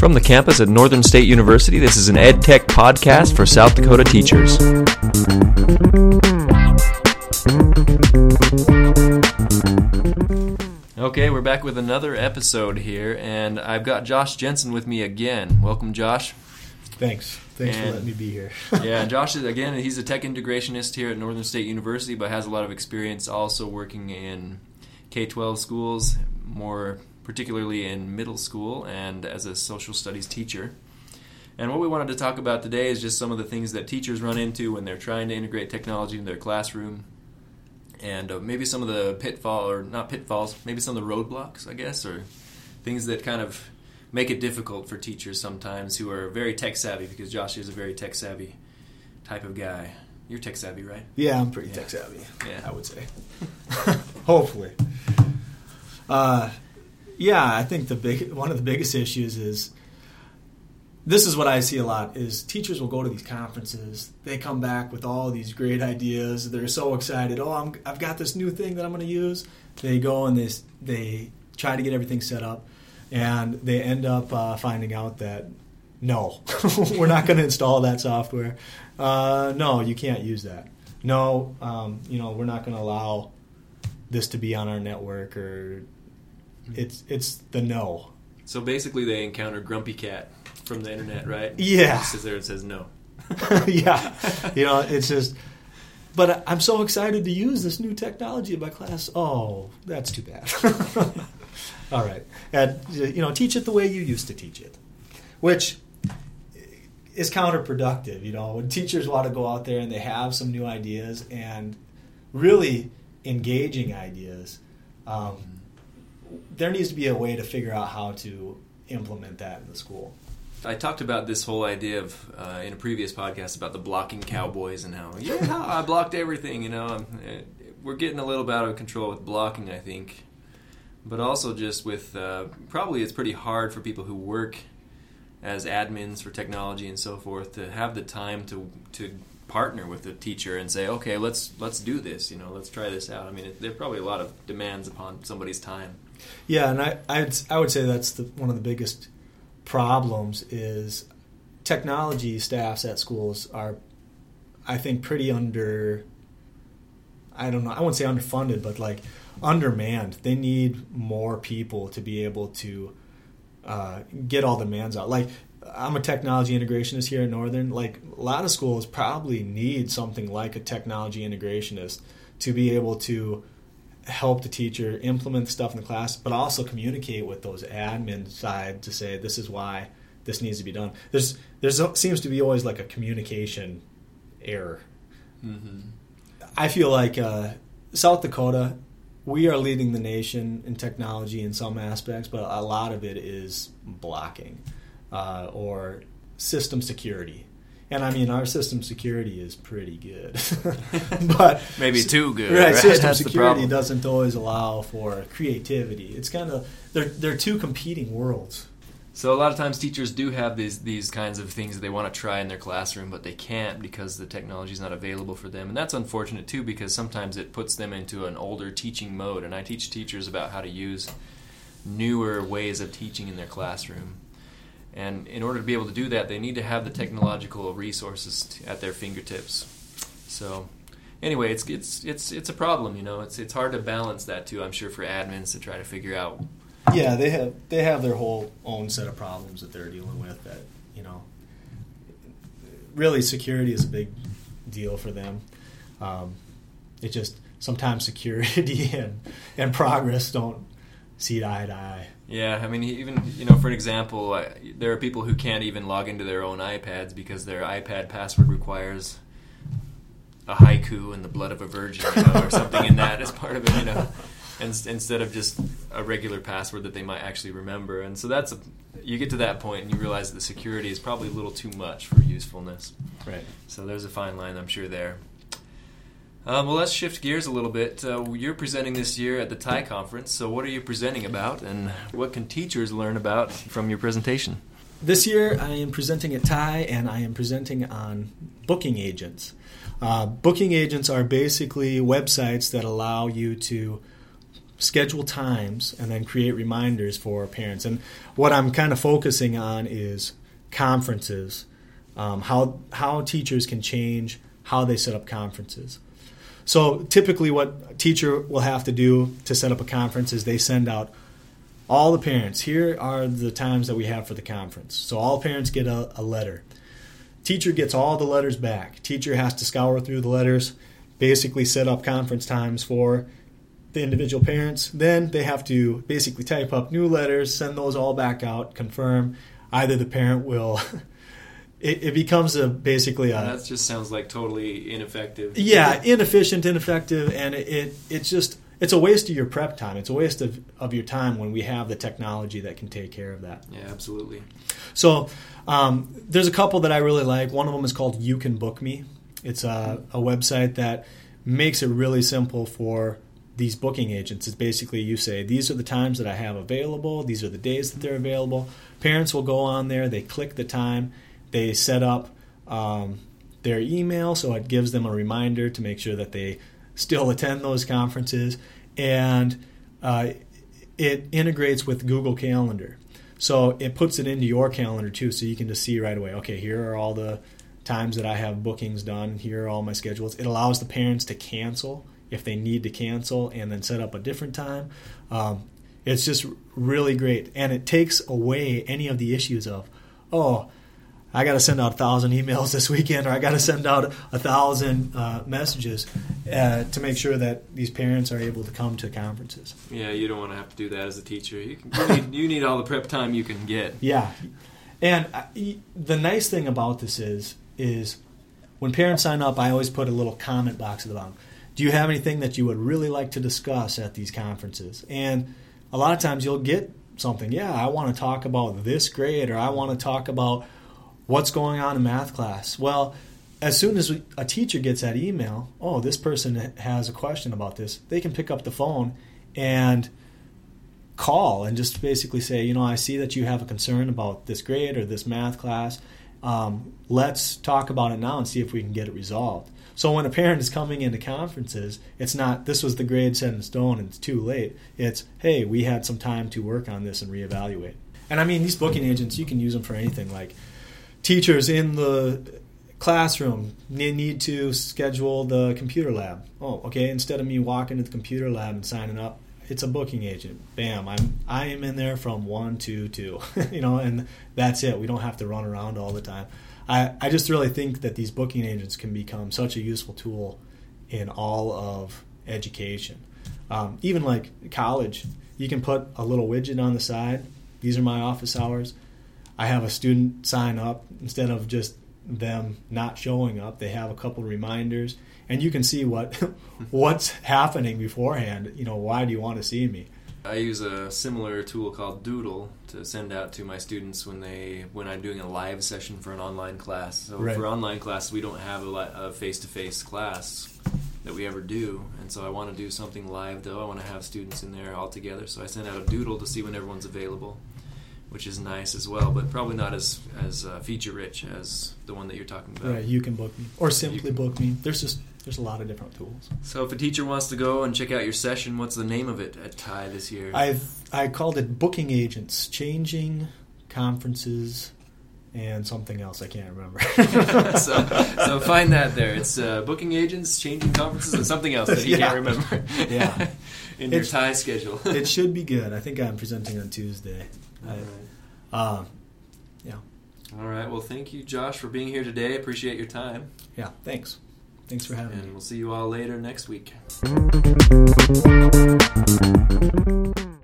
From the campus at Northern State University, this is an Ed Tech podcast for South Dakota teachers. Okay, we're back with another episode here, and I've got Josh Jensen with me again. Welcome, Josh. Thanks. Thanks And- for letting me be here. yeah, and Josh is again. He's a tech integrationist here at Northern State University, but has a lot of experience also working in K twelve schools, more particularly in middle school, and as a social studies teacher. And what we wanted to talk about today is just some of the things that teachers run into when they're trying to integrate technology in their classroom, and uh, maybe some of the pitfall or not pitfalls, maybe some of the roadblocks, I guess, or things that kind of make it difficult for teachers sometimes who are very tech savvy because Josh is a very tech savvy type of guy. You're tech savvy, right? Yeah, I'm pretty Yeah. tech savvy. Yeah. I would say. Hopefully. Uh, yeah, I think the big one of the biggest issues is this is what I see a lot is teachers will go to these conferences. They come back with all these great ideas. They're so excited. Oh, I'm, I've got this new thing that I'm going to use. They go and they they try to get everything set up, and they end up uh, finding out that no, we're not going to install that software. Uh, no, you can't use that. No, um, you know we're not going to allow this to be on our network or it's it's the no. So basically, they encounter Grumpy Cat from the internet, right? Yeah. It says there, it says no. yeah, you know, it's just. But I'm so excited to use this new technology in my class. Oh, that's too bad. All right, and you know, teach it the way you used to teach it, which is counterproductive. You know, when teachers want to go out there and they have some new ideas and really engaging ideas, um, there needs to be a way to figure out how to implement that in the school. I talked about this whole idea of uh, in a previous podcast about the blocking cowboys and how yeah I blocked everything. You know, Um, we're getting a little bit out of control with blocking. I think, but also just with uh, probably it's pretty hard for people who work as admins for technology and so forth to have the time to to partner with the teacher and say okay let's let's do this you know let's try this out i mean there are probably a lot of demands upon somebody's time Yeah, and I I'd, I would say that's the, one of the biggest problems is technology staffs at schools are, I think, pretty under. I don't know. I wouldn't say underfunded, but like undermanned. They need more people to be able to uh, get all the demands out. Like I'm a technology integrationist here at Northern. Like a lot of schools probably need something like a technology integrationist to be able to help the teacher implement stuff in the class, but also communicate with those admin side to say this is why this needs to be done. There's there's seems to be always like a communication error. mm-hmm. I feel like uh, South Dakota, we are leading the nation in technology in some aspects, but a lot of it is blocking uh, or system security. And I mean, our system security is pretty good, but maybe too good right, system That's security doesn't always allow for creativity. It's kind of they're they're two competing worlds. So a lot of times teachers do have these these kinds of things that they want to try in their classroom, but they can't because the technology is not available for them, and that's unfortunate too because sometimes it puts them into an older teaching mode. And I teach teachers about how to use newer ways of teaching in their classroom. And in order to be able to do that, they need to have the technological resources t- at their fingertips. So, anyway, it's it's it's it's a problem. You know, it's it's hard to balance that too. I'm sure for admins to try to figure out Yeah, they have they have their whole own set of problems that they're dealing with. That you know, really security is a big deal for them. Um, it just sometimes security and and progress don't see eye to eye. Yeah, I mean, even you know, for an example, I, there are people who can't even log into their own iPads because their iPad password requires a haiku and the blood of a virgin, you know, or something in that as part of it, you know, and, instead of just a regular password that they might actually remember. And so that's a, you get to that point and you realize that the security is probably a little too much for usefulness. Right. So there's a fine line, I'm sure there. Um, well, let's shift gears a little bit. Uh, you're presenting this year at the TIE conference. So, what are you presenting about, and what can teachers learn about from your presentation? This year, I am presenting at TIE, and I am presenting on booking agents. Uh, booking agents are basically websites that allow you to schedule times and then create reminders for parents. And what I'm kind of focusing on is conferences, um, how how teachers can change how they set up conferences. So typically, what a teacher will have to do to set up a conference is they send out all the parents. Here are the times that we have for the conference. So all parents get a, a letter. Teacher gets all the letters back. Teacher has to scour through the letters, basically set up conference times for the individual parents. Then they have to basically type up new letters, send those all back out, confirm. Either the parent will. It, it becomes a basically a. that just sounds like totally ineffective. Yeah, inefficient, ineffective, and it, it it's just it's a waste of your prep time. It's a waste of, of your time when we have the technology that can take care of that. Yeah, absolutely. So um, there's a couple that I really like. One of them is called You Can Book Me. It's a, a website that makes it really simple for these booking agents. It's basically you say, these are the times that I have available, these are the days that they're available. Parents will go on there, they click the time, they set up um, their email so it gives them a reminder to make sure that they still attend those conferences, and uh, it integrates with Google Calendar. So it puts it into your calendar too, so you can just see right away. Okay, here are all the times that I have bookings done. Here are all my schedules. It allows the parents to cancel if they need to cancel, and then set up a different time. Um, it's just really great, and it takes away any of the issues of, oh, I got to send out a thousand emails this weekend, or I got to send out a thousand uh, messages uh, to make sure that these parents are able to come to conferences. Yeah, you don't want to have to do that as a teacher. You, can, you, need, you need all the prep time you can get. Yeah, and I, the nice thing about this is is when parents sign up, I always put a little comment box at the bottom. Do you have anything that you would really like to discuss at these conferences? And a lot of times you'll get something. Yeah, I want to talk about this grade, or I want to talk about what's going on in math class. Well, as soon as a teacher gets that email, oh, this person has a question about this, they can pick up the phone and call and just basically say, you know, I see that you have a concern about this grade or this math class. Um, let's talk about it now and see if we can get it resolved. So when a parent is coming into conferences, it's not this was the grade set in stone and it's too late. It's hey, we had some time to work on this and reevaluate. And I mean, these booking agents, you can use them for anything. Like teachers in the classroom need to schedule the computer lab. Oh, okay. Instead of me walking to the computer lab and signing up, it's a booking agent. Bam, I'm I am in there from one to two, you know, and that's it. We don't have to run around all the time. I I just really think that these booking agents can become such a useful tool in all of education. Um, even like college, you can put a little widget on the side. These are my office hours. I have a student sign up instead of just them not showing up. They have a couple reminders, and you can see what what's happening beforehand. You know, why do you want to see me? I use a similar tool called Doodle to send out to my students when they when I'm doing a live session for an online class. So right. for online class, we don't have a face to face class that we ever do, and so I want to do something live though. I want to have students in there all together. So I send out a Doodle to see when everyone's available which is nice as well, but probably not as as uh, feature rich as the one that you're talking about. Right, you can book me or simply book me. There's just there's a lot of different tools. So if a teacher wants to go and check out your session, what's the name of it at TIE this year? I've I called it Booking Agents, changing conferences and something else I can't remember. so, so find that there. It's uh, booking agents, changing conferences, and something else that you yeah. can't remember. yeah, in your TIE schedule. it should be good. I think I'm presenting on Tuesday. Uh, yeah. All right. Well, thank you, Josh, for being here today. Appreciate your time. Yeah. Thanks. Thanks for having and me. And we'll see you all later next week.